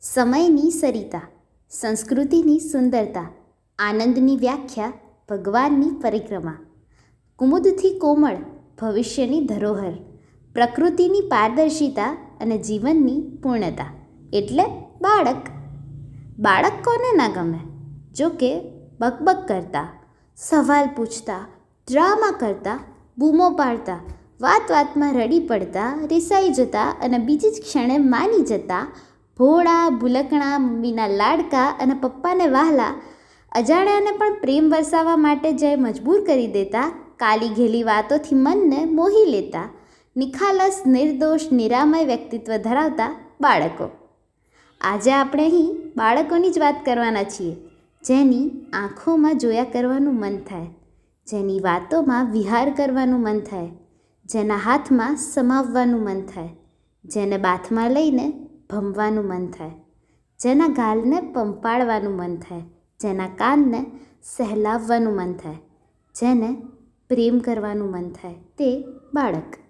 સમયની સરિતા, સંસ્કૃતિની સુંદરતા, આનંદની વ્યાખ્યા, ભગવાનની પરિક્રમા. કુમુદથી કોમળ, ભવિષ્યની ધરોહર, પ્રકૃતિની પારદર્શિતા અને જીવનની પૂર્ણતા. એટલે બાળક. બાળક કોને ના ગમે? જો કે બકબક કરતા, સવાલ પૂછતા, ડ્રામા કરતા, બૂમો પાડતા, વાત વાતમાં રડી પડતા, રિસાઈ જતા અને બીજી જ ક્ષણે માની જતા ભોળા, ભૂલકણા, મમ્મીના લાડકા અને પપ્પાને વહાલા. અજાણ્યાને પણ પ્રેમ વરસાવવા માટે જય મજબૂર કરી દેતા, કાલી ઘેલી વાતોથી મનને મોહી લેતા, નિખાલસ, નિર્દોષ, નિરામય વ્યક્તિત્વ ધરાવતા બાળકો. આજે આપણે અહીં બાળકોની જ વાત કરવાના છીએ, જેની આંખોમાં જોયા કરવાનું મન થાય, જેની વાતોમાં વિહાર કરવાનું મન થાય, જેના હાથમાં સમાવવાનું મન થાય, જેને બાથમાં લઈને ભમવાનું મન થાય. જેના ગાલને પંપાળવાનું મન થાય. જેના કાનને સહેલાવવાનું મન થાય. જેને પ્રેમ કરવાનું મન થાય તે બાળક.